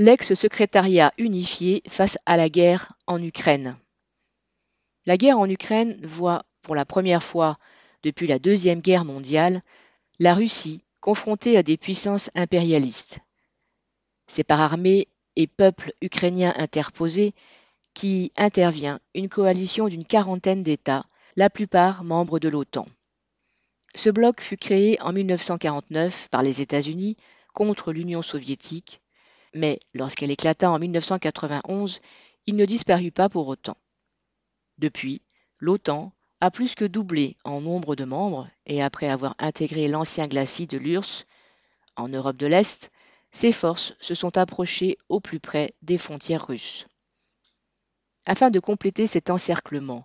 L'ex-secrétariat unifié face à la guerre en Ukraine. La guerre en Ukraine voit, pour la première fois depuis la Deuxième Guerre mondiale, la Russie confrontée à des puissances impérialistes. C'est par armée et peuple ukrainien interposés qui intervient une coalition d'une quarantaine d'États, la plupart membres de l'OTAN. Ce bloc fut créé en 1949 par les États-Unis contre l'Union soviétique, mais lorsqu'elle éclata en 1991, il ne disparut pas pour autant. Depuis, l'OTAN a plus que doublé en nombre de membres et après avoir intégré l'ancien glacis de l'URSS en Europe de l'Est, ses forces se sont approchées au plus près des frontières russes. Afin de compléter cet encerclement,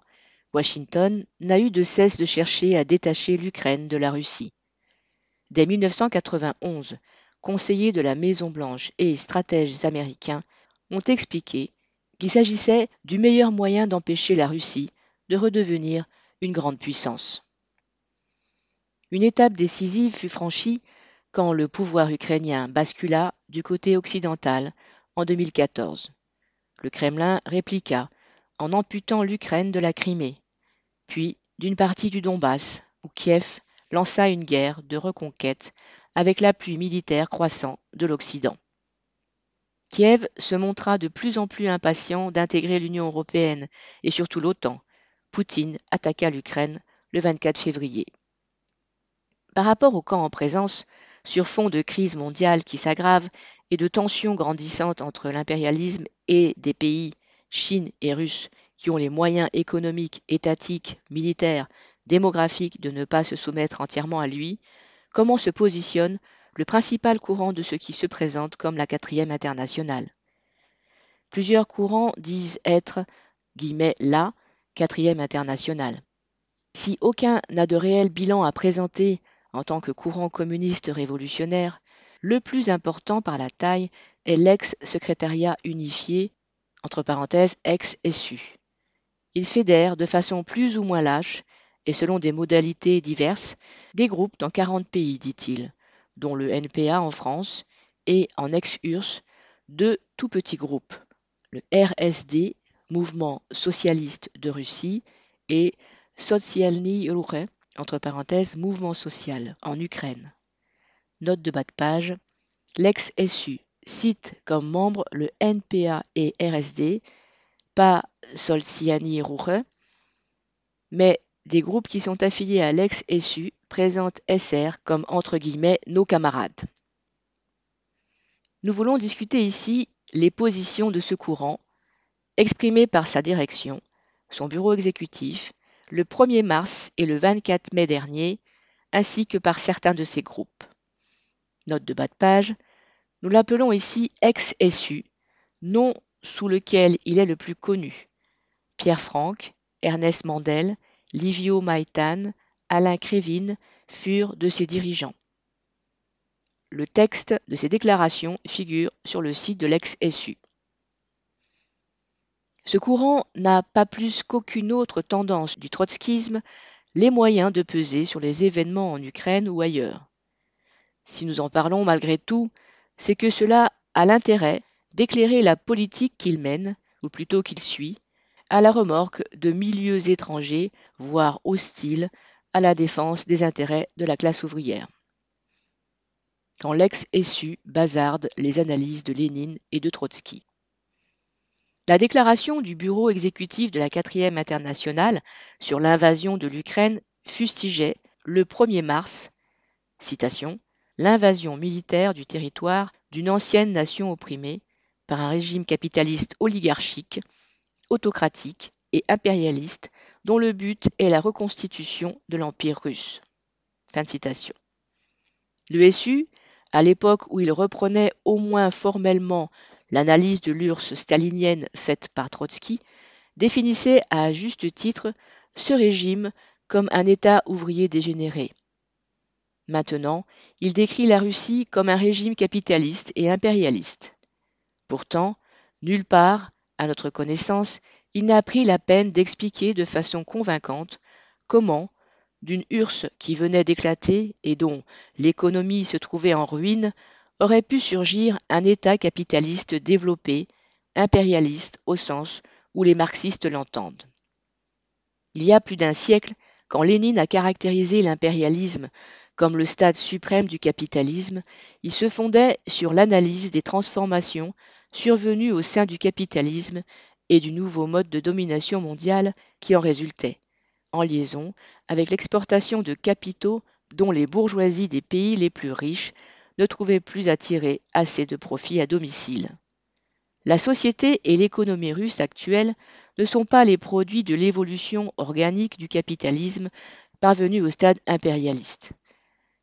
Washington n'a eu de cesse de chercher à détacher l'Ukraine de la Russie. Dès 1991, conseillers de la Maison-Blanche et stratèges américains ont expliqué qu'il s'agissait du meilleur moyen d'empêcher la Russie de redevenir une grande puissance. Une étape décisive fut franchie quand le pouvoir ukrainien bascula du côté occidental en 2014. Le Kremlin répliqua en amputant l'Ukraine de la Crimée, puis d'une partie du Donbass, où Kiev lança une guerre de reconquête avec l'appui militaire croissant de l'Occident. Kiev se montra de plus en plus impatient d'intégrer l'Union européenne et surtout l'OTAN, Poutine attaqua l'Ukraine le 24 février. Par rapport au camp en présence, sur fond de crise mondiale qui s'aggrave et de tensions grandissantes entre l'impérialisme et des pays, Chine et Russes, qui ont les moyens économiques, étatiques, militaires, démographiques de ne pas se soumettre entièrement à lui, comment se positionne le principal courant de ce qui se présente comme la quatrième internationale. Plusieurs courants disent être guillemets, là quatrième internationale. Si aucun n'a de réel bilan à présenter en tant que courant communiste révolutionnaire, le plus important par la taille est l'ex-secrétariat unifié, entre parenthèses ex-SU. Il fédère de façon plus ou moins lâche, et selon des modalités diverses, des groupes dans 40 pays, dit-il, dont le NPA en France, et en ex-URSS, deux tout petits groupes, le RSD Mouvement socialiste de Russie, et Socialny Ruche, entre parenthèses, Mouvement social, en Ukraine. Note de bas de page. L'ex-SU cite comme membres le NPA et RSD, pas Solciani Ruche, mais des groupes qui sont affiliés à l'ex-SU présentent SR comme entre guillemets nos camarades. Nous voulons discuter ici les positions de ce courant exprimé par sa direction, son bureau exécutif, le 1er mars et le 24 mai dernier, ainsi que par certains de ses groupes. Note de bas de page, nous l'appelons ici ex-SU, nom sous lequel il est le plus connu. Pierre Franck, Ernest Mandel, Livio Maïtan, Alain Crévin furent de ses dirigeants. Le texte de ces déclarations figure sur le site de l'ex-SU. Ce courant n'a pas plus qu'aucune autre tendance du trotskisme les moyens de peser sur les événements en Ukraine ou ailleurs. Si nous en parlons malgré tout, c'est que cela a l'intérêt d'éclairer la politique qu'il mène, ou plutôt qu'il suit, à la remorque de milieux étrangers, voire hostiles, à la défense des intérêts de la classe ouvrière. Quand l'ex-essu bazarde les analyses de Lénine et de Trotsky. La déclaration du bureau exécutif de la quatrième internationale sur l'invasion de l'Ukraine fustigeait le 1er mars, citation, l'invasion militaire du territoire d'une ancienne nation opprimée par un régime capitaliste oligarchique, autocratique et impérialiste dont le but est la reconstitution de l'Empire russe. Fin citation. Le SU, à l'époque où il reprenait au moins formellement L'analyse de l'URSS stalinienne faite par Trotsky définissait à juste titre ce régime comme un État ouvrier dégénéré. Maintenant, il décrit la Russie comme un régime capitaliste et impérialiste. Pourtant, nulle part, à notre connaissance, il n'a pris la peine d'expliquer de façon convaincante comment, d'une URSS qui venait d'éclater et dont l'économie se trouvait en ruine, aurait pu surgir un État capitaliste développé, impérialiste au sens où les marxistes l'entendent. Il y a plus d'un siècle, quand Lénine a caractérisé l'impérialisme comme le stade suprême du capitalisme, il se fondait sur l'analyse des transformations survenues au sein du capitalisme et du nouveau mode de domination mondiale qui en résultait, en liaison avec l'exportation de capitaux dont les bourgeoisies des pays les plus riches ne trouvaient plus à tirer assez de profit à domicile. La société et l'économie russe actuelle ne sont pas les produits de l'évolution organique du capitalisme parvenu au stade impérialiste.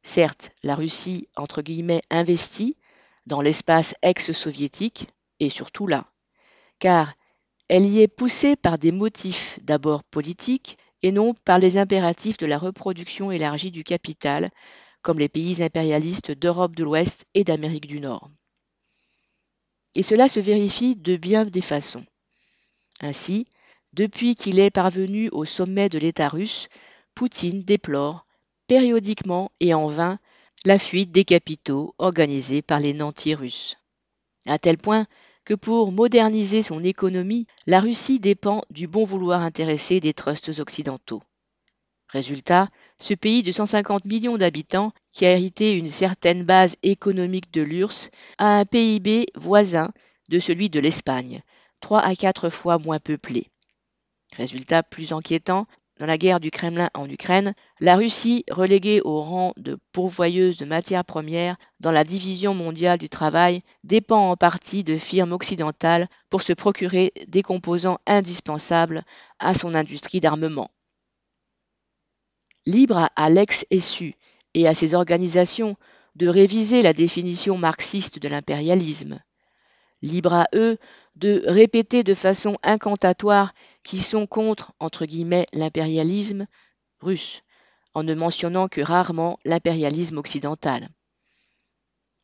Certes, la Russie, entre guillemets, investit dans l'espace ex-soviétique, et surtout là, car elle y est poussée par des motifs d'abord politiques et non par les impératifs de la reproduction élargie du capital, comme les pays impérialistes d'Europe de l'Ouest et d'Amérique du Nord. Et cela se vérifie de bien des façons. Ainsi, depuis qu'il est parvenu au sommet de l'État russe, Poutine déplore, périodiquement et en vain, la fuite des capitaux organisée par les nantis russes. À tel point que pour moderniser son économie, la Russie dépend du bon vouloir intéressé des trusts occidentaux. Résultat, ce pays de 150 millions d'habitants, qui a hérité une certaine base économique de l'URSS, a un PIB voisin de celui de l'Espagne, trois à quatre fois moins peuplé. Résultat plus inquiétant, dans la guerre du Kremlin en Ukraine, la Russie, reléguée au rang de pourvoyeuse de matières premières dans la division mondiale du travail, dépend en partie de firmes occidentales pour se procurer des composants indispensables à son industrie d'armement. Libre à l'ex-SU et à ses organisations de réviser la définition marxiste de l'impérialisme. Libre à eux de répéter de façon incantatoire qu'ils sont contre, l'impérialisme russe, en ne mentionnant que rarement l'impérialisme occidental.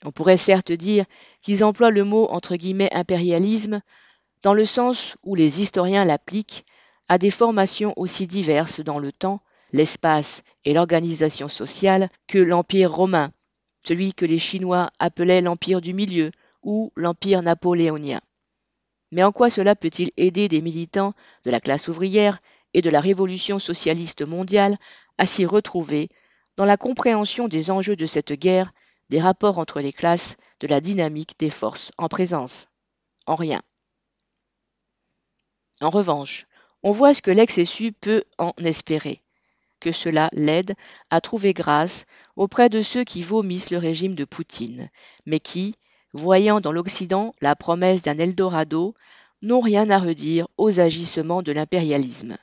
On pourrait certes dire qu'ils emploient le mot entre guillemets impérialisme dans le sens où les historiens l'appliquent à des formations aussi diverses dans le temps, l'espace et l'organisation sociale que l'Empire romain, celui que les Chinois appelaient l'Empire du Milieu ou l'Empire napoléonien. Mais en quoi cela peut-il aider des militants de la classe ouvrière et de la révolution socialiste mondiale à s'y retrouver dans la compréhension des enjeux de cette guerre, des rapports entre les classes, de la dynamique des forces en présence? En rien. En revanche, on voit ce que l'ex-SU peut en espérer, que cela l'aide à trouver grâce auprès de ceux qui vomissent le régime de Poutine, mais qui, voyant dans l'Occident la promesse d'un Eldorado, n'ont rien à redire aux agissements de l'impérialisme.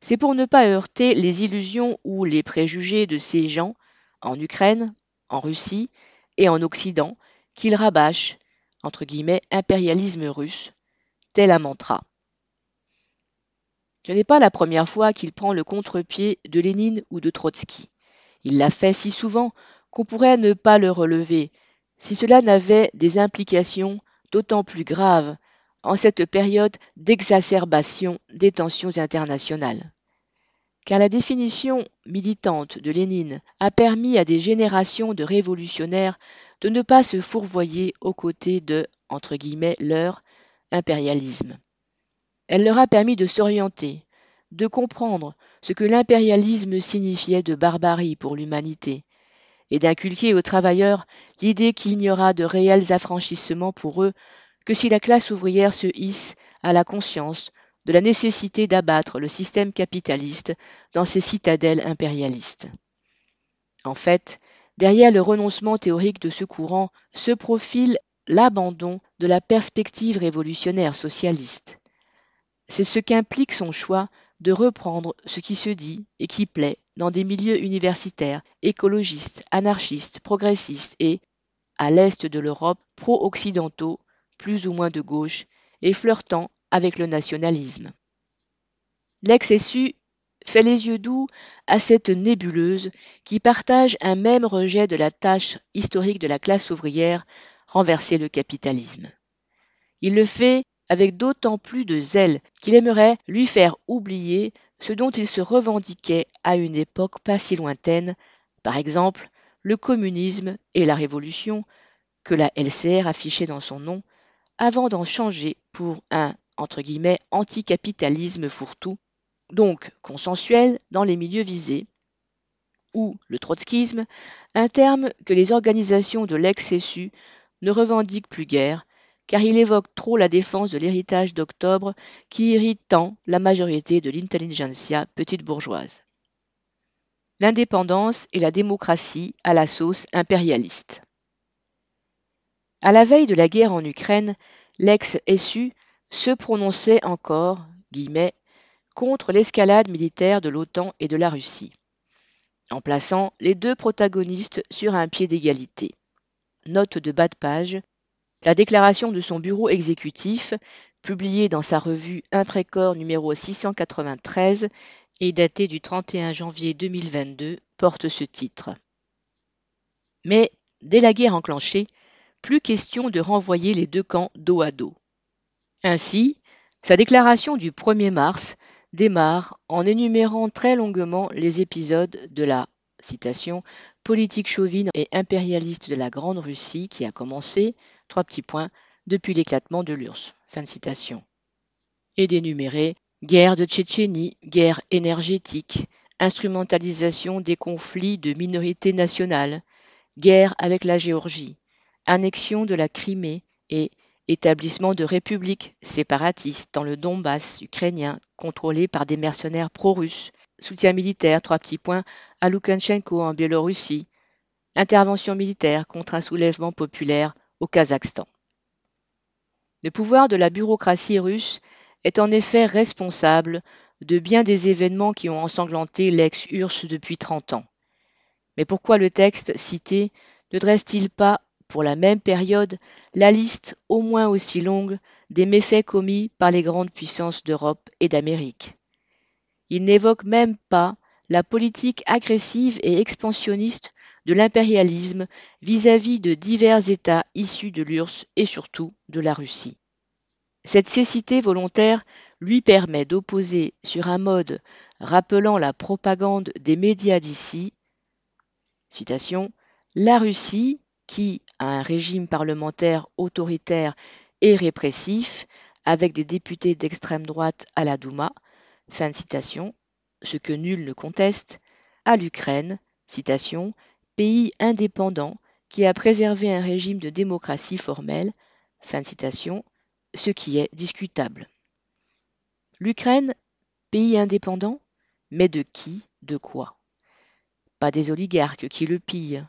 C'est pour ne pas heurter les illusions ou les préjugés de ces gens, en Ukraine, en Russie et en Occident, qu'ils rabâchent, entre guillemets, impérialisme russe, tel un mantra. Ce n'est pas la première fois qu'il prend le contre-pied de Lénine ou de Trotsky. Il l'a fait si souvent qu'on pourrait ne pas le relever, si cela n'avait des implications d'autant plus graves en cette période d'exacerbation des tensions internationales. Car la définition militante de Lénine a permis à des générations de révolutionnaires de ne pas se fourvoyer aux côtés de entre guillemets, leur impérialisme. Elle leur a permis de s'orienter, de comprendre ce que l'impérialisme signifiait de barbarie pour l'humanité, et d'inculquer aux travailleurs l'idée qu'il n'y aura de réels affranchissements pour eux que si la classe ouvrière se hisse à la conscience de la nécessité d'abattre le système capitaliste dans ses citadelles impérialistes. En fait, derrière le renoncement théorique de ce courant se profile l'abandon de la perspective révolutionnaire socialiste. C'est ce qu'implique son choix de reprendre ce qui se dit et qui plaît dans des milieux universitaires, écologistes, anarchistes, progressistes et, à l'est de l'Europe, pro-occidentaux, plus ou moins de gauche, et flirtant avec le nationalisme. L'ex-SU fait les yeux doux à cette nébuleuse qui partage un même rejet de la tâche historique de la classe ouvrière, renverser le capitalisme. Il le fait avec d'autant plus de zèle qu'il aimerait lui faire oublier ce dont il se revendiquait à une époque pas si lointaine, par exemple le communisme et la révolution, que la LCR affichait dans son nom, avant d'en changer pour un entre guillemets anticapitalisme fourre-tout, donc consensuel dans les milieux visés, ou le trotskisme, un terme que les organisations de l'ex-SU ne revendiquent plus guère, car il évoque trop la défense de l'héritage d'octobre qui irrite tant la majorité de l'intelligentsia petite bourgeoise. L'indépendance et la démocratie à la sauce impérialiste. À la veille de la guerre en Ukraine, l'ex-SU se prononçait encore guillemets, contre l'escalade militaire de l'OTAN et de la Russie en plaçant les deux protagonistes sur un pied d'égalité. Note de bas de page, la déclaration de son bureau exécutif, publiée dans sa revue Imprécor numéro 693 et datée du 31 janvier 2022, porte ce titre. Mais, dès la guerre enclenchée, plus question de renvoyer les deux camps dos à dos. Ainsi, sa déclaration du 1er mars démarre en énumérant très longuement les épisodes de la citation, politique chauvine et impérialiste de la Grande Russie qui a commencé, trois petits points, depuis l'éclatement de l'URSS. Fin de citation. Et d'énumérer guerre de Tchétchénie, guerre énergétique, instrumentalisation des conflits de minorités nationales, guerre avec la Géorgie, annexion de la Crimée et établissement de républiques séparatistes dans le Donbass ukrainien contrôlées par des mercenaires pro-russes, soutien militaire, trois petits points, à Loukachenko en Biélorussie, intervention militaire contre un soulèvement populaire au Kazakhstan. Le pouvoir de la bureaucratie russe est en effet responsable de bien des événements qui ont ensanglanté l'ex-URSS depuis 30 ans. Mais pourquoi le texte cité ne dresse-t-il pas pour la même période la liste au moins aussi longue des méfaits commis par les grandes puissances d'Europe et d'Amérique? Il n'évoque même pas la politique agressive et expansionniste de l'impérialisme vis-à-vis de divers États issus de l'URSS et surtout de la Russie. Cette cécité volontaire lui permet d'opposer sur un mode rappelant la propagande des médias d'ici, la Russie qui a un régime parlementaire autoritaire et répressif, avec des députés d'extrême droite à la Douma, ce que nul ne conteste, à l'Ukraine, pays indépendant qui a préservé un régime de démocratie formelle, fin de citation, ce qui est discutable. L'Ukraine, pays indépendant, mais de qui, de quoi? Pas des oligarques qui le pillent,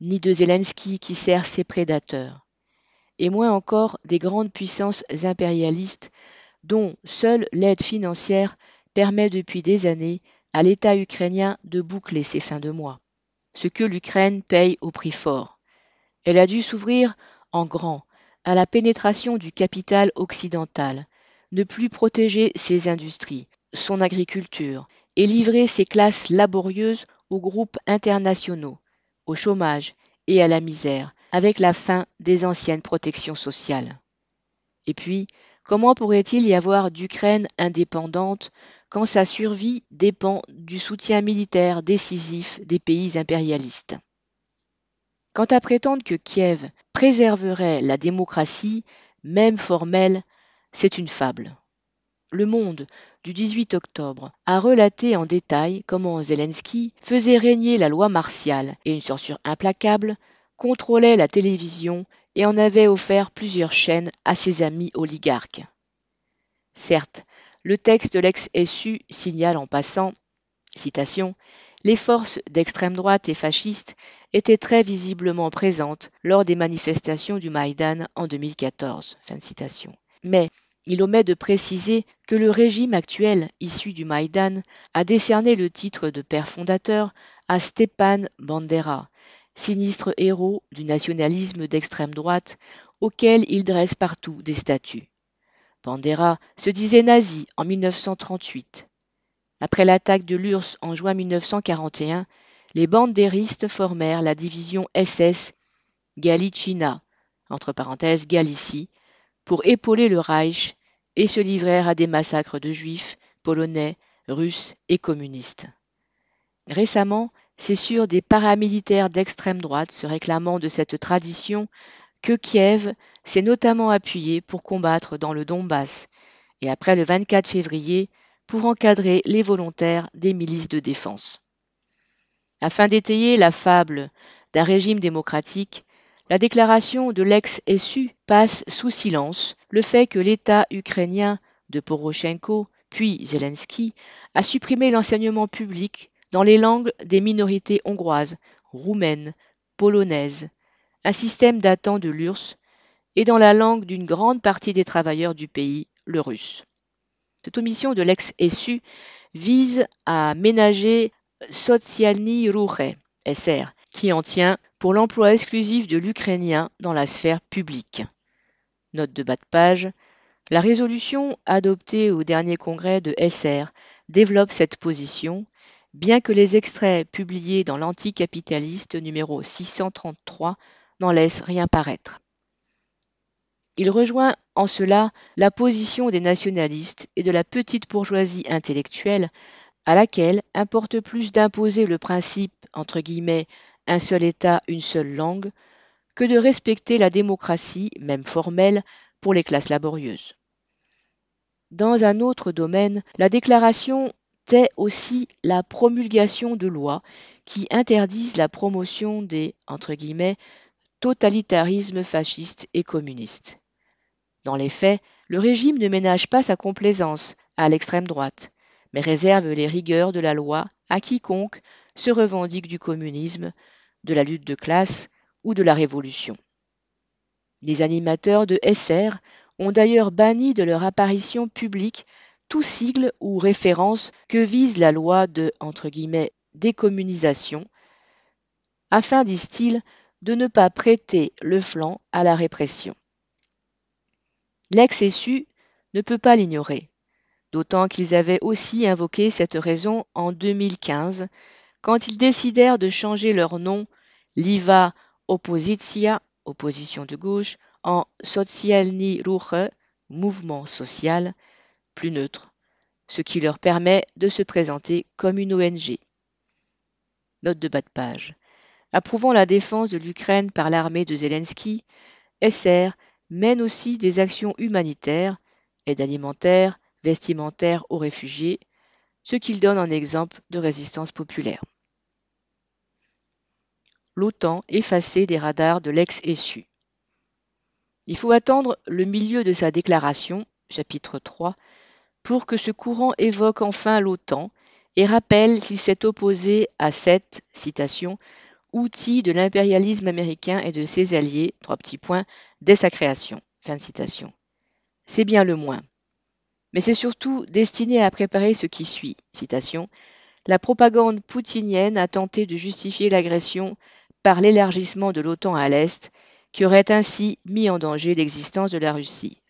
ni de Zelensky qui sert ses prédateurs, et moins encore des grandes puissances impérialistes dont seule l'aide financière permet depuis des années à l'État ukrainien de boucler ses fins de mois, ce que l'Ukraine paye au prix fort. Elle a dû s'ouvrir en grand à la pénétration du capital occidental, ne plus protéger ses industries, son agriculture, et livrer ses classes laborieuses aux groupes internationaux, au chômage et à la misère, avec la fin des anciennes protections sociales. Et puis, comment pourrait-il y avoir d'Ukraine indépendante quand sa survie dépend du soutien militaire décisif des pays impérialistes Quant à prétendre que Kiev préserverait la démocratie, même formelle, c'est une fable. Le Monde du 18 octobre a relaté en détail comment Zelensky faisait régner la loi martiale et une censure implacable, contrôlait la télévision et en avait offert plusieurs chaînes à ses amis oligarques. Certes, le texte de l'ex-SU signale en passant, citation, les forces d'extrême droite et fascistes étaient très visiblement présentes lors des manifestations du Maïdan en 2014. Fin de citation. Mais il omet de préciser que le régime actuel, issu du Maïdan, a décerné le titre de père fondateur à Stepan Bandera, sinistre héros du nationalisme d'extrême droite auquel il dresse partout des statues. Bandera se disait nazi en 1938. Après l'attaque de l'URSS en juin 1941, les bandéristes formèrent la division SS Galicina, entre pour épauler le Reich et se livrèrent à des massacres de juifs, polonais, russes et communistes. Récemment, c'est sur des paramilitaires d'extrême droite se réclamant de cette tradition que Kiev s'est notamment appuyé pour combattre dans le Donbass et après le 24 février pour encadrer les volontaires des milices de défense. Afin d'étayer la fable d'un régime démocratique, la déclaration de l'ex-SU passe sous silence le fait que l'État ukrainien de Poroshenko, puis Zelensky, a supprimé l'enseignement public dans les langues des minorités hongroises, roumaines, polonaises, un système datant de l'URSS, et dans la langue d'une grande partie des travailleurs du pays, le russe. Cette omission de l'ex-SU vise à ménager Socialny Ruche, SR, qui en tient pour l'emploi exclusif de l'ukrainien dans la sphère publique. Note de bas de page. La résolution adoptée au dernier congrès de SR développe cette position, bien que les extraits publiés dans l'anticapitaliste numéro 633 n'en laissent rien paraître. Il rejoint en cela la position des nationalistes et de la petite bourgeoisie intellectuelle à laquelle importe plus d'imposer le principe entre guillemets un seul État, une seule langue, que de respecter la démocratie, même formelle, pour les classes laborieuses. Dans un autre domaine, la déclaration tait aussi la promulgation de lois qui interdisent la promotion des entre guillemets totalitarismes fascistes et communistes. Dans les faits, le régime ne ménage pas sa complaisance à l'extrême droite, mais réserve les rigueurs de la loi à quiconque se revendique du communisme, de la lutte de classe ou de la révolution. Les animateurs de SR ont d'ailleurs banni de leur apparition publique tout sigle ou référence que vise la loi de décommunisation, afin, disent-ils, de ne pas prêter le flanc à la répression. L'ex-SU ne peut pas l'ignorer, d'autant qu'ils avaient aussi invoqué cette raison en 2015, quand ils décidèrent de changer leur nom Liva Oppositia, opposition de gauche, en Socialny Ruche, mouvement social, plus neutre, ce qui leur permet de se présenter comme une ONG. Note de bas de page. Approuvant la défense de l'Ukraine par l'armée de Zelensky, SR mène aussi des actions humanitaires, aide alimentaire, vestimentaire aux réfugiés, ce qu'il donne en exemple de résistance populaire. L'OTAN effacé des radars de l'ex-SU. Il faut attendre le milieu de sa déclaration, chapitre 3, pour que ce courant évoque enfin l'OTAN et rappelle qu'il s'est opposé à cette, citation, outil de l'impérialisme américain et de ses alliés, trois petits points, dès sa création. C'est bien le moins. Mais c'est surtout destiné à préparer ce qui suit. La propagande poutinienne a tenté de justifier l'agression par l'élargissement de l'OTAN à l'Est, qui aurait ainsi mis en danger l'existence de la Russie.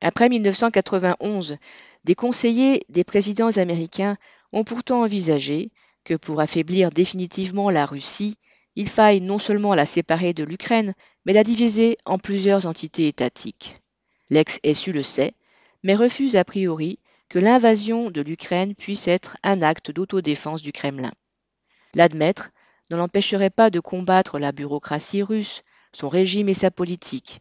Après 1991, des conseillers des présidents américains ont pourtant envisagé, que pour affaiblir définitivement la Russie, il faille non seulement la séparer de l'Ukraine, mais la diviser en plusieurs entités étatiques. L'ex-SU le sait, mais refuse a priori que l'invasion de l'Ukraine puisse être un acte d'autodéfense du Kremlin. L'admettre ne l'empêcherait pas de combattre la bureaucratie russe, son régime et sa politique,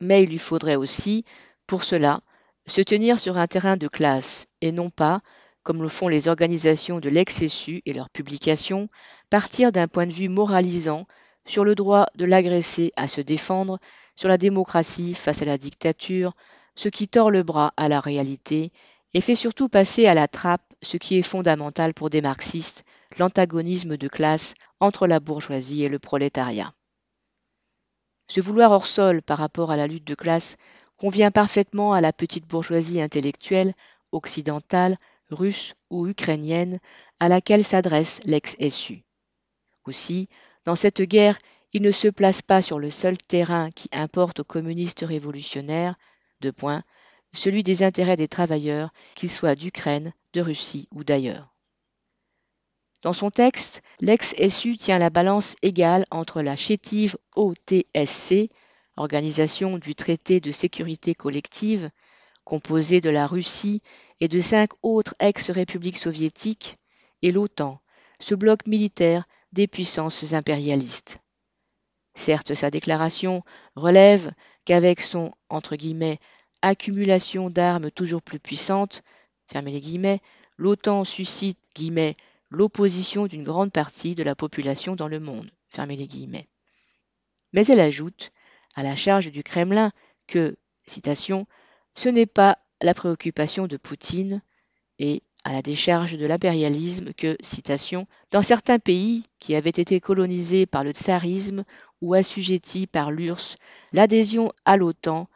mais il lui faudrait aussi, pour cela, se tenir sur un terrain de classe et non pas, comme le font les organisations de l'ex-SU et leurs publications, partir d'un point de vue moralisant sur le droit de l'agressé à se défendre, sur la démocratie face à la dictature, ce qui tord le bras à la réalité et fait surtout passer à la trappe ce qui est fondamental pour des marxistes, l'antagonisme de classe entre la bourgeoisie et le prolétariat. Ce vouloir hors sol par rapport à la lutte de classe convient parfaitement à la petite bourgeoisie intellectuelle, occidentale, russe ou ukrainienne à laquelle s'adresse l'ex-SU. Aussi, dans cette guerre, il ne se place pas sur le seul terrain qui importe aux communistes révolutionnaires, de point, celui des intérêts des travailleurs, qu'ils soient d'Ukraine, de Russie ou d'ailleurs. Dans son texte, l'ex-SU tient la balance égale entre la chétive OTSC, Organisation du traité de sécurité collective, composée de la Russie et de cinq autres ex-républiques soviétiques, et l'OTAN, ce bloc militaire des puissances impérialistes. Certes, sa déclaration relève qu'avec son entre guillemets accumulation d'armes toujours plus puissantes, l'OTAN suscite l'opposition d'une grande partie de la population dans le monde. Mais elle ajoute, à la charge du Kremlin, que, citation, ce n'est pas la préoccupation de Poutine et à la décharge de l'impérialisme que, citation, dans certains pays qui avaient été colonisés par le tsarisme ou assujettis par l'URSS, l'adhésion à l'OTAN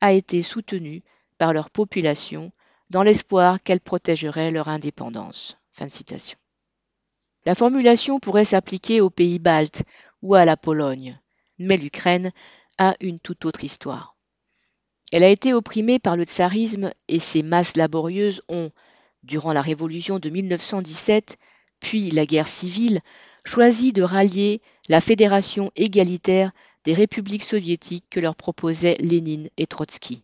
a été soutenue par leur population dans l'espoir qu'elle protégerait leur indépendance. Fin citation. La formulation pourrait s'appliquer aux pays baltes ou à la Pologne, mais l'Ukraine a une toute autre histoire. Elle a été opprimée par le tsarisme et ses masses laborieuses ont, durant la révolution de 1917, puis la guerre civile, choisi de rallier la fédération égalitaire des républiques soviétiques que leur proposaient Lénine et Trotsky.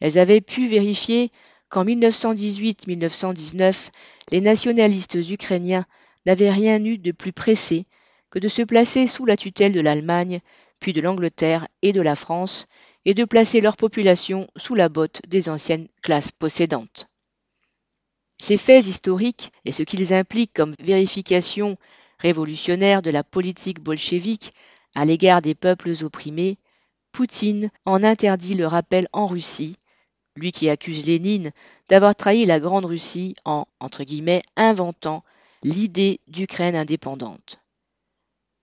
Elles avaient pu vérifier qu'en 1918-1919, les nationalistes ukrainiens n'avait rien eu de plus pressé que de se placer sous la tutelle de l'Allemagne, puis de l'Angleterre et de la France, et de placer leur population sous la botte des anciennes classes possédantes. Ces faits historiques et ce qu'ils impliquent comme vérification révolutionnaire de la politique bolchevique à l'égard des peuples opprimés, Poutine en interdit le rappel en Russie, lui qui accuse Lénine d'avoir trahi la Grande Russie en, entre guillemets, inventant l'idée d'Ukraine indépendante.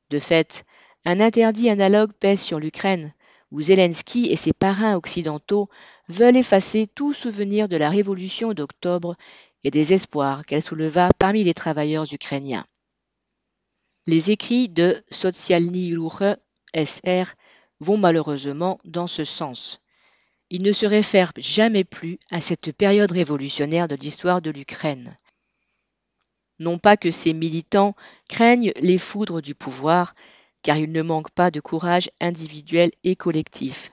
De fait, un interdit analogue pèse sur l'Ukraine, où Zelensky et ses parrains occidentaux veulent effacer tout souvenir de la révolution d'octobre et des espoirs qu'elle souleva parmi les travailleurs ukrainiens. Les écrits de Socialny Ruche, SR, vont malheureusement dans ce sens. Ils ne se réfèrent jamais plus à cette période révolutionnaire de l'histoire de l'Ukraine. Non pas que ces militants craignent les foudres du pouvoir, car ils ne manquent pas de courage individuel et collectif.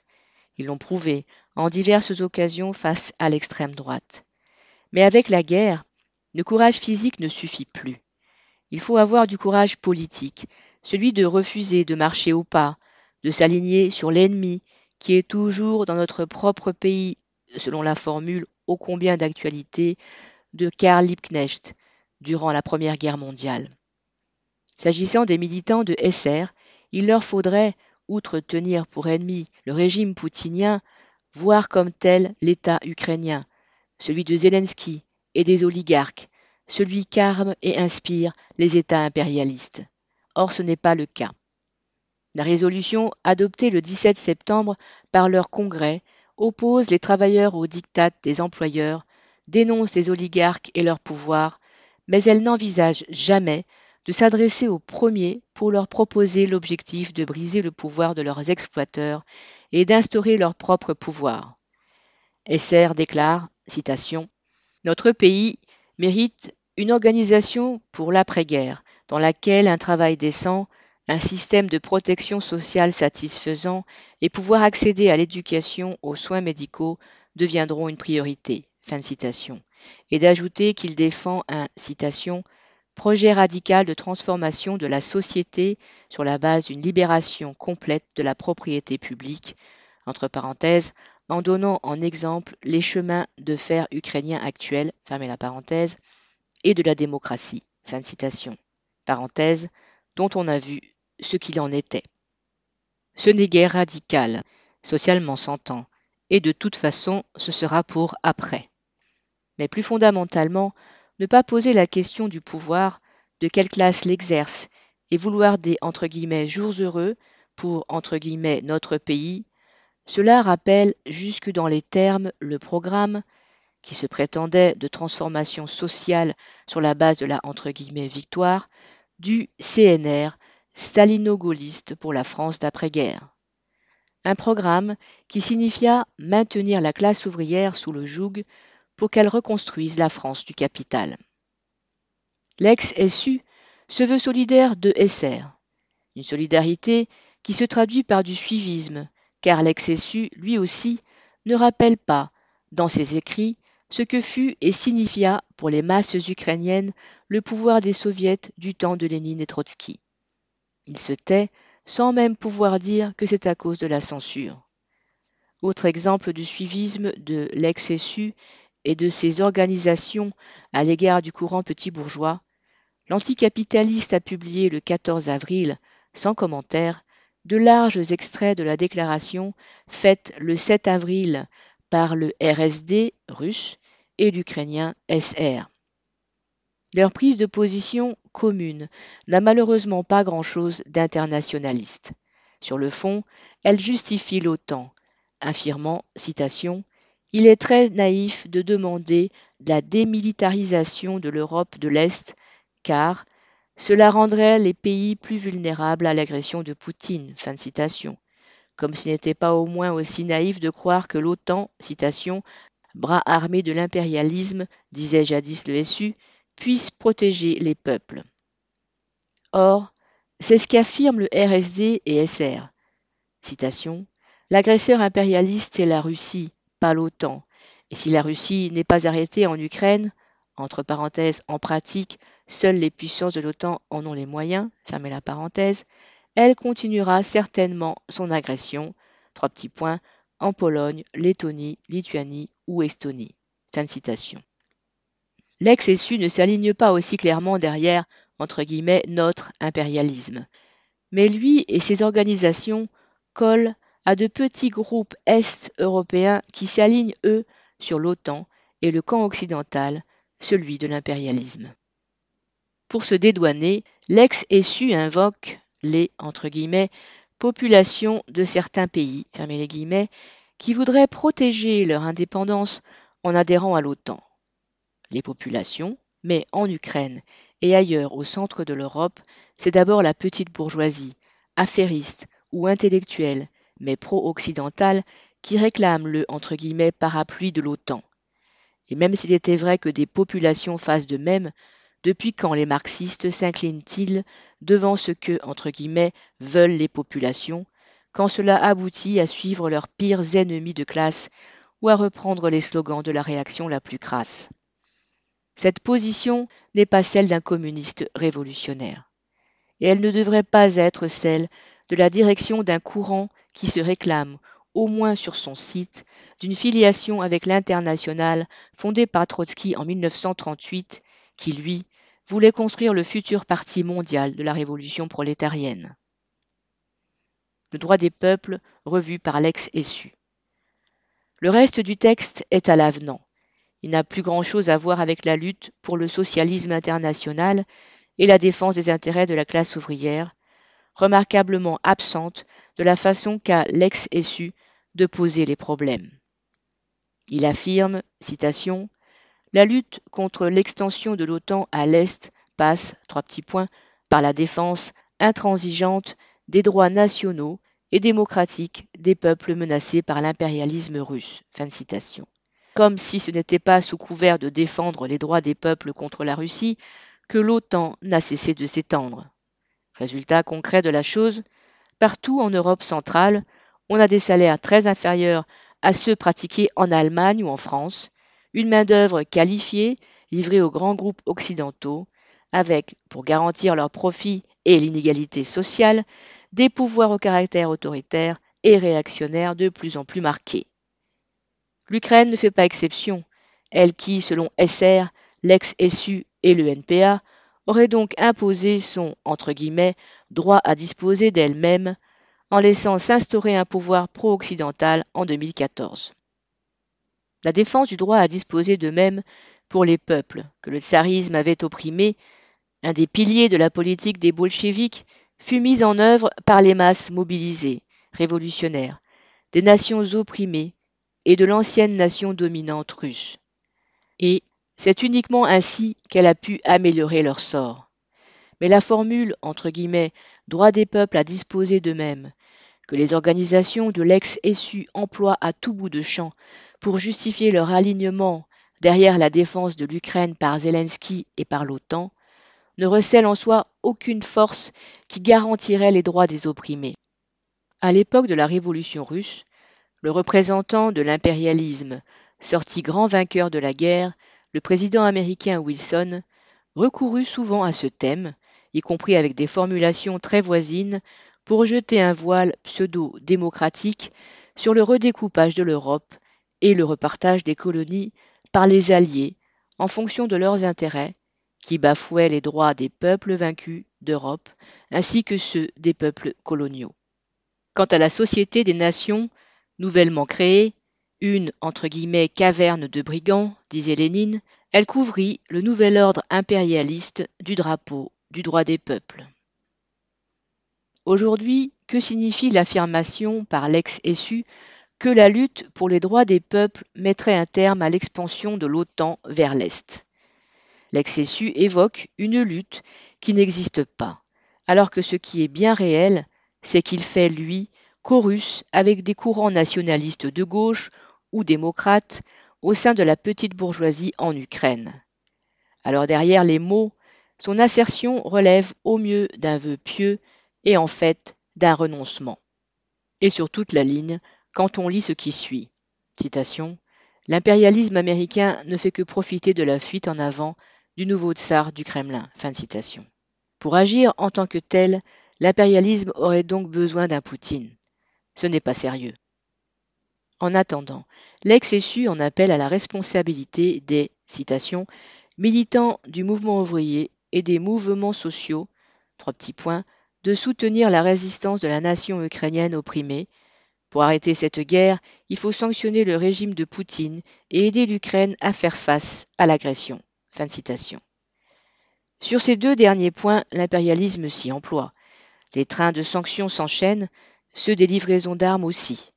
Ils l'ont prouvé en diverses occasions face à l'extrême droite. Mais avec la guerre, le courage physique ne suffit plus. Il faut avoir du courage politique, celui de refuser de marcher au pas, de s'aligner sur l'ennemi qui est toujours dans notre propre pays, selon la formule ô combien d'actualité de Karl Liebknecht, durant la Première Guerre mondiale. S'agissant des militants de SR, il leur faudrait, outre tenir pour ennemi le régime poutinien, voir comme tel l'État ukrainien, celui de Zelensky et des oligarques, celui qu'arment et inspire les États impérialistes. Or ce n'est pas le cas. La résolution adoptée le 17 septembre par leur Congrès oppose les travailleurs aux dictats des employeurs, dénonce les oligarques et leur pouvoir, mais elle n'envisage jamais de s'adresser aux premiers pour leur proposer l'objectif de briser le pouvoir de leurs exploiteurs et d'instaurer leur propre pouvoir. SR déclare, citation, Notre pays mérite une organisation pour l'après-guerre, dans laquelle un travail décent, un système de protection sociale satisfaisant et pouvoir accéder à l'éducation, aux soins médicaux deviendront une priorité. Fin citation et d'ajouter qu'il défend un citation projet radical de transformation de la société sur la base d'une libération complète de la propriété publique, entre parenthèses, en donnant en exemple les chemins de fer ukrainiens actuels, fermez la parenthèse, et de la démocratie, fin de citation, parenthèse, dont on a vu ce qu'il en était. Ce n'est guère radical, socialement s'entend, et de toute façon ce sera pour après mais plus fondamentalement, ne pas poser la question du pouvoir, de quelle classe l'exerce, et vouloir des jours heureux pour notre pays, cela rappelle jusque dans les termes le programme qui se prétendait de transformation sociale sur la base de la victoire du CNR stalino-gaulliste pour la France d'après-guerre. Un programme qui signifia maintenir la classe ouvrière sous le joug pour qu'elle reconstruise la France du capital. L'ex-SU se veut solidaire de SR, une solidarité qui se traduit par du suivisme, car l'ex-SU, lui aussi, ne rappelle pas, dans ses écrits, ce que fut et signifia pour les masses ukrainiennes le pouvoir des soviets du temps de Lénine et Trotsky. Il se tait sans même pouvoir dire que c'est à cause de la censure. Autre exemple du suivisme de l'ex-SU et de ses organisations à l'égard du courant petit bourgeois, l'anticapitaliste a publié le 14 avril, sans commentaire, de larges extraits de la déclaration faite le 7 avril par le RSD russe et l'ukrainien SR. Leur prise de position commune n'a malheureusement pas grand-chose d'internationaliste. Sur le fond, elle justifie l'OTAN, affirmant, citation, Il est très naïf de demander la démilitarisation de l'Europe de l'Est, car cela rendrait les pays plus vulnérables à l'agression de Poutine. Fin de citation. Comme ce n'était pas au moins aussi naïf de croire que l'OTAN, citation, bras armé de l'impérialisme, disait jadis le SU, puisse protéger les peuples. Or, c'est ce qu'affirment le RSD et SR. Citation L'agresseur impérialiste est la Russie, l'OTAN. Et si la Russie n'est pas arrêtée en Ukraine, entre parenthèses, en pratique, seules les puissances de l'OTAN en ont les moyens, fermez la parenthèse, elle continuera certainement son agression, trois petits points, en Pologne, Lettonie, Lituanie ou Estonie. Fin citation. L'ex-SU ne s'aligne pas aussi clairement derrière, entre guillemets, notre impérialisme. Mais lui et ses organisations collent à de petits groupes est-européens qui s'alignent, eux, sur l'OTAN et le camp occidental, celui de l'impérialisme. Pour se dédouaner, l'ex-essu invoque les populations de certains pays les qui voudraient protéger leur indépendance en adhérant à l'OTAN. Les populations, mais en Ukraine et ailleurs au centre de l'Europe, c'est d'abord la petite bourgeoisie, affairiste ou intellectuelle, mais pro-occidentale, qui réclame le entre guillemets, parapluie de l'OTAN. Et même s'il était vrai que des populations fassent de même, depuis quand les marxistes s'inclinent-ils devant ce que, entre guillemets, veulent les populations, quand cela aboutit à suivre leurs pires ennemis de classe ou à reprendre les slogans de la réaction la plus crasse? Cette position n'est pas celle d'un communiste révolutionnaire. Et elle ne devrait pas être celle de la direction d'un courant qui se réclame, au moins sur son site, d'une filiation avec l'international fondée par Trotsky en 1938, qui, lui, voulait construire le futur parti mondial de la révolution prolétarienne. Le droit des peuples, revu par l'ex-essu. Le reste du texte est à l'avenant. Il n'a plus grand-chose à voir avec la lutte pour le socialisme international et la défense des intérêts de la classe ouvrière, remarquablement absente de la façon qu'a l'ex-essu de poser les problèmes. Il affirme, citation, La lutte contre l'extension de l'OTAN à l'Est passe, trois petits points, par la défense intransigeante des droits nationaux et démocratiques des peuples menacés par l'impérialisme russe. Fin de citation. Comme si ce n'était pas sous couvert de défendre les droits des peuples contre la Russie que l'OTAN n'a cessé de s'étendre. Résultat concret de la chose, Partout en Europe centrale, on a des salaires très inférieurs à ceux pratiqués en Allemagne ou en France, une main-d'œuvre qualifiée livrée aux grands groupes occidentaux, avec, pour garantir leurs profits et l'inégalité sociale, des pouvoirs au caractère autoritaire et réactionnaire de plus en plus marqués. L'Ukraine ne fait pas exception, elle qui, selon SR, l'ex-SU et le NPA, aurait donc imposé son entre guillemets droit à disposer d'elle-même en laissant s'instaurer un pouvoir pro-occidental en 2014. La défense du droit à disposer d'eux-mêmes pour les peuples que le tsarisme avait opprimés, un des piliers de la politique des bolcheviks, fut mise en œuvre par les masses mobilisées, révolutionnaires, des nations opprimées et de l'ancienne nation dominante russe. Et c'est uniquement ainsi qu'elle a pu améliorer leur sort. Mais la formule, entre guillemets, droit des peuples à disposer d'eux-mêmes, que les organisations de l'ex-essu emploient à tout bout de champ pour justifier leur alignement derrière la défense de l'Ukraine par Zelensky et par l'OTAN, ne recèle en soi aucune force qui garantirait les droits des opprimés. À l'époque de la Révolution russe, le représentant de l'impérialisme, sorti grand vainqueur de la guerre, le président américain Wilson recourut souvent à ce thème, y compris avec des formulations très voisines, pour jeter un voile pseudo-démocratique sur le redécoupage de l'Europe et le repartage des colonies par les Alliés en fonction de leurs intérêts, qui bafouaient les droits des peuples vaincus d'Europe ainsi que ceux des peuples coloniaux. Quant à la Société des Nations, nouvellement créée, une entre guillemets caverne de brigands, disait Lénine, elle couvrit le nouvel ordre impérialiste du drapeau du droit des peuples. Aujourd'hui, que signifie l'affirmation par l'ex-essu que la lutte pour les droits des peuples mettrait un terme à l'expansion de l'OTAN vers l'Est? L'ex-essu évoque une lutte qui n'existe pas, alors que ce qui est bien réel, c'est qu'il fait, lui, chorus avec des courants nationalistes de gauche ou démocrates au sein de la petite bourgeoisie en Ukraine. Alors derrière les mots, son assertion relève au mieux d'un vœu pieux et en fait d'un renoncement. Et sur toute la ligne, quand on lit ce qui suit. L'impérialisme américain ne fait que profiter de la fuite en avant du nouveau tsar du Kremlin. Pour agir en tant que tel, l'impérialisme aurait donc besoin d'un Poutine. Ce n'est pas sérieux. En attendant, l'ex-essu en appelle à la responsabilité des militants du mouvement ouvrier et des mouvements sociaux, de soutenir la résistance de la nation ukrainienne opprimée. Pour arrêter cette guerre, il faut sanctionner le régime de Poutine et aider l'Ukraine à faire face à l'agression. Sur ces deux derniers points, l'impérialisme s'y emploie. Les trains de sanctions s'enchaînent, ceux des livraisons d'armes aussi.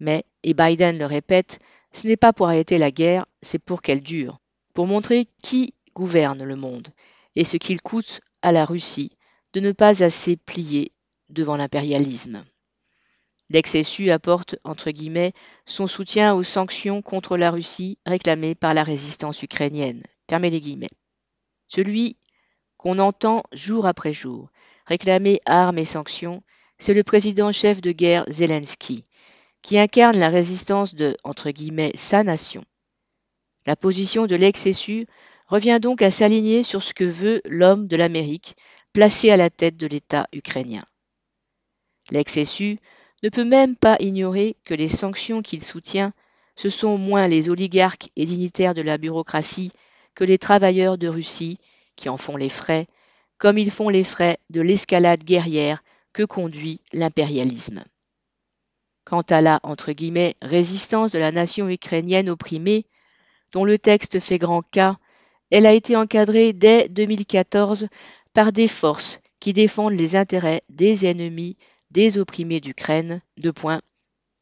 Mais, et Biden le répète, ce n'est pas pour arrêter la guerre, c'est pour qu'elle dure, pour montrer qui gouverne le monde et ce qu'il coûte à la Russie de ne pas assez plier devant l'impérialisme. L'ex-SU apporte, entre guillemets, son soutien aux sanctions contre la Russie réclamées par la résistance ukrainienne. Fermez les guillemets. Celui qu'on entend jour après jour réclamer armes et sanctions, c'est le président chef de guerre Zelensky, qui incarne la résistance de, entre guillemets, sa nation. La position de l'ex-SU revient donc à s'aligner sur ce que veut l'homme de l'Amérique placé à la tête de l'État ukrainien. L'ex-SU ne peut même pas ignorer que les sanctions qu'il soutient, ce sont moins les oligarques et dignitaires de la bureaucratie que les travailleurs de Russie qui en font les frais, comme ils font les frais de l'escalade guerrière que conduit l'impérialisme. Quant à la entre guillemets, résistance de la nation ukrainienne opprimée, dont le texte fait grand cas, elle a été encadrée dès 2014 par des forces qui défendent les intérêts des ennemis des opprimés d'Ukraine, de points,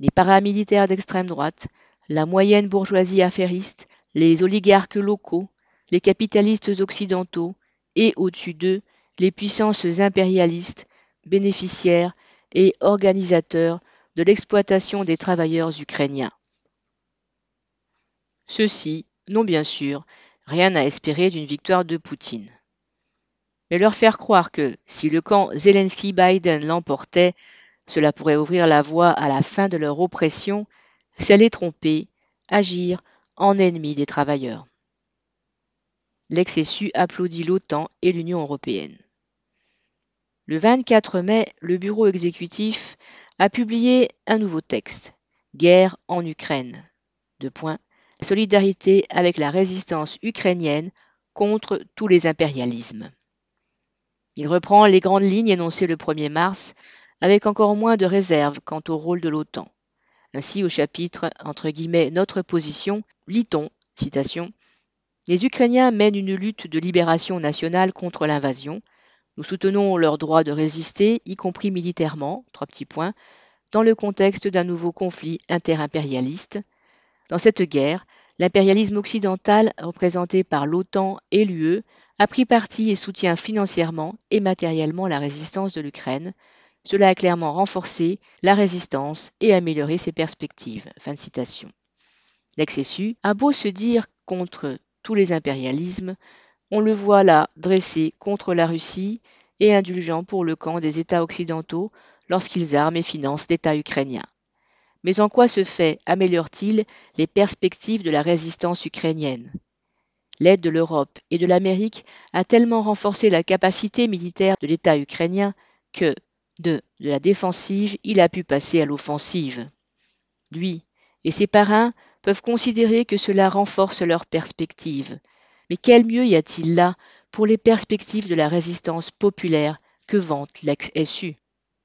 les paramilitaires d'extrême droite, la moyenne bourgeoisie affairiste, les oligarques locaux, les capitalistes occidentaux et, au-dessus d'eux, les puissances impérialistes, bénéficiaires et organisateurs de l'exploitation des travailleurs ukrainiens. Ceux-ci n'ont bien sûr rien à espérer d'une victoire de Poutine mais leur faire croire que, si le camp Zelensky-Biden l'emportait, cela pourrait ouvrir la voie à la fin de leur oppression, c'est les tromper, agir en ennemi des travailleurs. L'ex-essu applaudit l'OTAN et l'Union européenne. Le 24 mai, le bureau exécutif a publié un nouveau texte, Guerre en Ukraine. Solidarité avec la résistance ukrainienne contre tous les impérialismes. Il reprend les grandes lignes énoncées le 1er mars, avec encore moins de réserve quant au rôle de l'OTAN. Ainsi, au chapitre entre guillemets Notre position, lit-on, Les Ukrainiens mènent une lutte de libération nationale contre l'invasion. Nous soutenons leur droit de résister, y compris militairement, trois petits points, dans le contexte d'un nouveau conflit interimpérialiste. Dans cette guerre, l'impérialisme occidental, représenté par l'OTAN et l'UE, a pris parti et soutient financièrement et matériellement la résistance de l'Ukraine. Cela a clairement renforcé la résistance et amélioré ses perspectives. Fin de citation. A beau se dire contre tous les impérialismes, on le voit là dressé contre la Russie et indulgent pour le camp des États occidentaux lorsqu'ils arment et financent l'État ukrainien. Mais en quoi ce fait améliore-t-il les perspectives de la résistance ukrainienne? L'aide de l'Europe et de l'Amérique a tellement renforcé la capacité militaire de l'État ukrainien que, De, de la défensive, il a pu passer à l'offensive. Lui et ses parrains peuvent considérer que cela renforce leurs perspectives. Mais quel mieux y a-t-il là pour les perspectives de la résistance populaire que vante l'ex-SU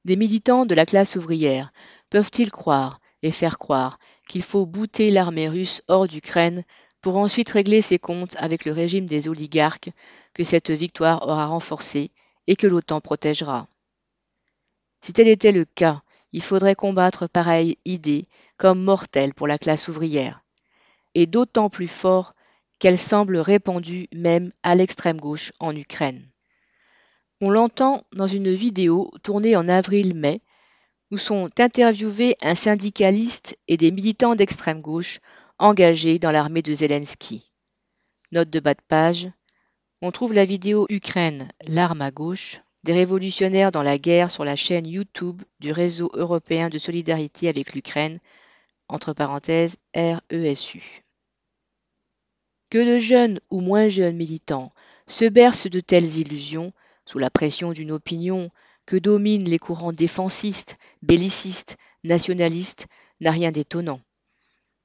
Des militants de la classe ouvrière peuvent-ils croire et faire croire qu'il faut bouter l'armée russe hors d'Ukraine pour ensuite régler ses comptes avec le régime des oligarques que cette victoire aura renforcé et que l'OTAN protégera? Si tel était le cas, il faudrait combattre pareille idée comme mortelle pour la classe ouvrière, et d'autant plus fort qu'elle semble répandue même à l'extrême gauche en Ukraine. On l'entend dans une vidéo tournée en avril-mai où sont interviewés un syndicaliste et des militants d'extrême gauche engagés dans l'armée de Zelensky. Note de bas de page. On trouve la vidéo Ukraine, l'arme à gauche, des révolutionnaires dans la guerre sur la chaîne YouTube du réseau européen de solidarité avec l'Ukraine, entre parenthèses RESU. Que de jeunes ou moins jeunes militants se bercent de telles illusions, sous la pression d'une opinion que dominent les courants défensistes, bellicistes, nationalistes, n'a rien d'étonnant.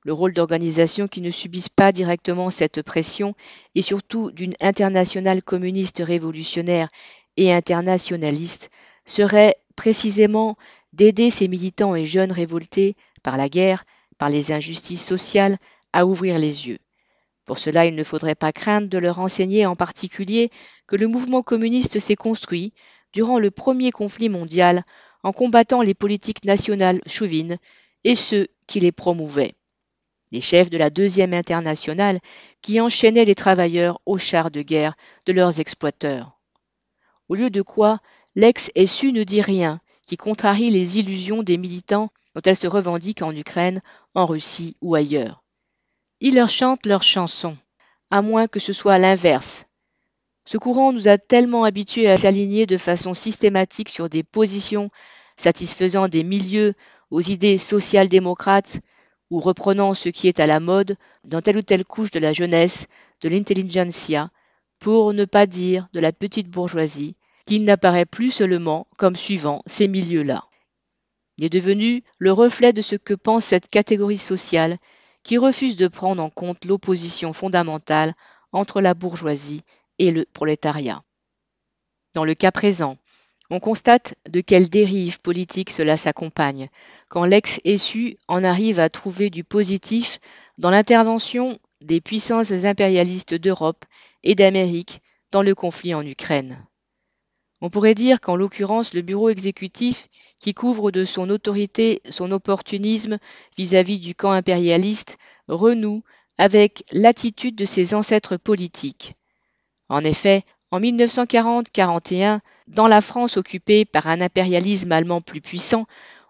Le rôle d'organisations qui ne subissent pas directement cette pression et surtout d'une internationale communiste révolutionnaire et internationaliste serait précisément d'aider ces militants et jeunes révoltés par la guerre, par les injustices sociales, à ouvrir les yeux. Pour cela, il ne faudrait pas craindre de leur enseigner en particulier que le mouvement communiste s'est construit, durant le premier conflit mondial, en combattant les politiques nationales chauvines et ceux qui les promouvaient. Les chefs de la deuxième internationale qui enchaînaient les travailleurs aux chars de guerre de leurs exploiteurs. Au lieu de quoi, l'ex-SU ne dit rien qui contrarie les illusions des militants dont elle se revendique en Ukraine, en Russie ou ailleurs. Ils leur chantent leurs chansons, à moins que ce soit l'inverse. Ce courant nous a tellement habitués à s'aligner de façon systématique sur des positions satisfaisant des milieux aux idées social-démocrates ou reprenant ce qui est à la mode dans telle ou telle couche de la jeunesse, de l'intelligentsia, pour ne pas dire de la petite bourgeoisie, qu'il n'apparaît plus seulement comme suivant ces milieux-là. Il est devenu le reflet de ce que pense cette catégorie sociale qui refuse de prendre en compte l'opposition fondamentale entre la bourgeoisie et le prolétariat. Dans le cas présent, on constate de quelle dérive politique cela s'accompagne, quand l'ex-essu en arrive à trouver du positif dans l'intervention des puissances impérialistes d'Europe et d'Amérique dans le conflit en Ukraine. On pourrait dire qu'en l'occurrence, le bureau exécutif, qui couvre de son autorité son opportunisme vis-à-vis du camp impérialiste, renoue avec l'attitude de ses ancêtres politiques. En effet, en 1940-41, dans la France occupée par un impérialisme allemand plus puissant,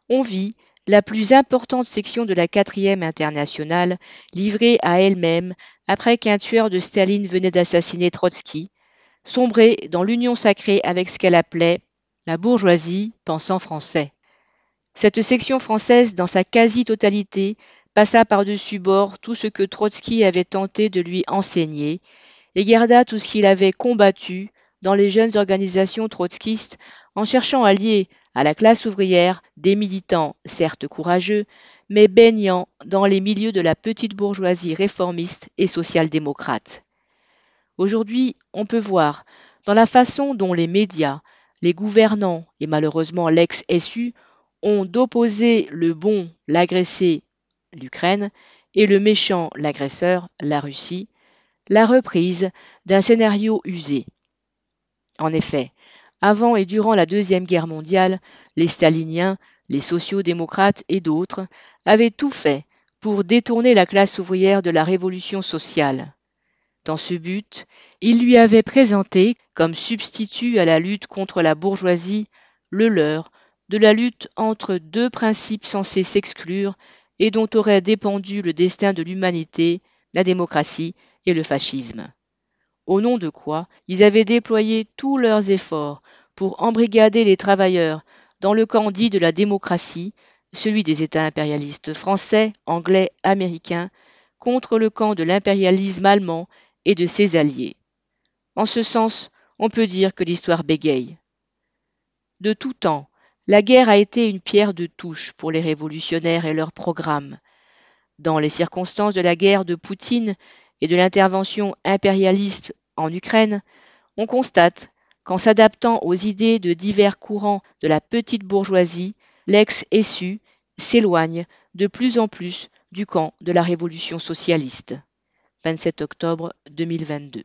on vit la plus importante section de la quatrième internationale livrée à elle-même après qu'un tueur de Staline venait d'assassiner Trotsky, sombrer dans l'union sacrée avec ce qu'elle appelait la bourgeoisie pensant français. Cette section française, dans sa quasi-totalité, passa par-dessus bord tout ce que Trotsky avait tenté de lui enseigner, et garda tout ce qu'il avait combattu dans les jeunes organisations trotskistes en cherchant à lier à la classe ouvrière des militants certes courageux, mais baignant dans les milieux de la petite bourgeoisie réformiste et social-démocrate. Aujourd'hui, on peut voir, dans la façon dont les médias, les gouvernants et malheureusement l'ex-SU ont d'opposer le bon, l'agressé, l'Ukraine, et le méchant, l'agresseur, la Russie, la reprise d'un scénario usé. En effet, avant et durant la Deuxième Guerre mondiale, les staliniens, les sociaux-démocrates et d'autres avaient tout fait pour détourner la classe ouvrière de la révolution sociale. Dans ce but, il lui avait présenté, comme substitut à la lutte contre la bourgeoisie, le leur de la lutte entre deux principes censés s'exclure et dont aurait dépendu le destin de l'humanité, la démocratie et le fascisme. Au nom de quoi ils avaient déployé tous leurs efforts pour embrigader les travailleurs dans le camp dit de la démocratie, celui des États impérialistes français, anglais, américains, contre le camp de l'impérialisme allemand et de ses alliés. En ce sens, on peut dire que l'histoire bégaye. De tout temps, La guerre a été une pierre de touche pour les révolutionnaires et leurs programmes. Dans les circonstances de la guerre de Poutine et de l'intervention impérialiste en Ukraine, on constate qu'en s'adaptant aux idées de divers courants de la petite bourgeoisie, l'ex-essu s'éloigne de plus en plus du camp de la révolution socialiste. 27 octobre 2022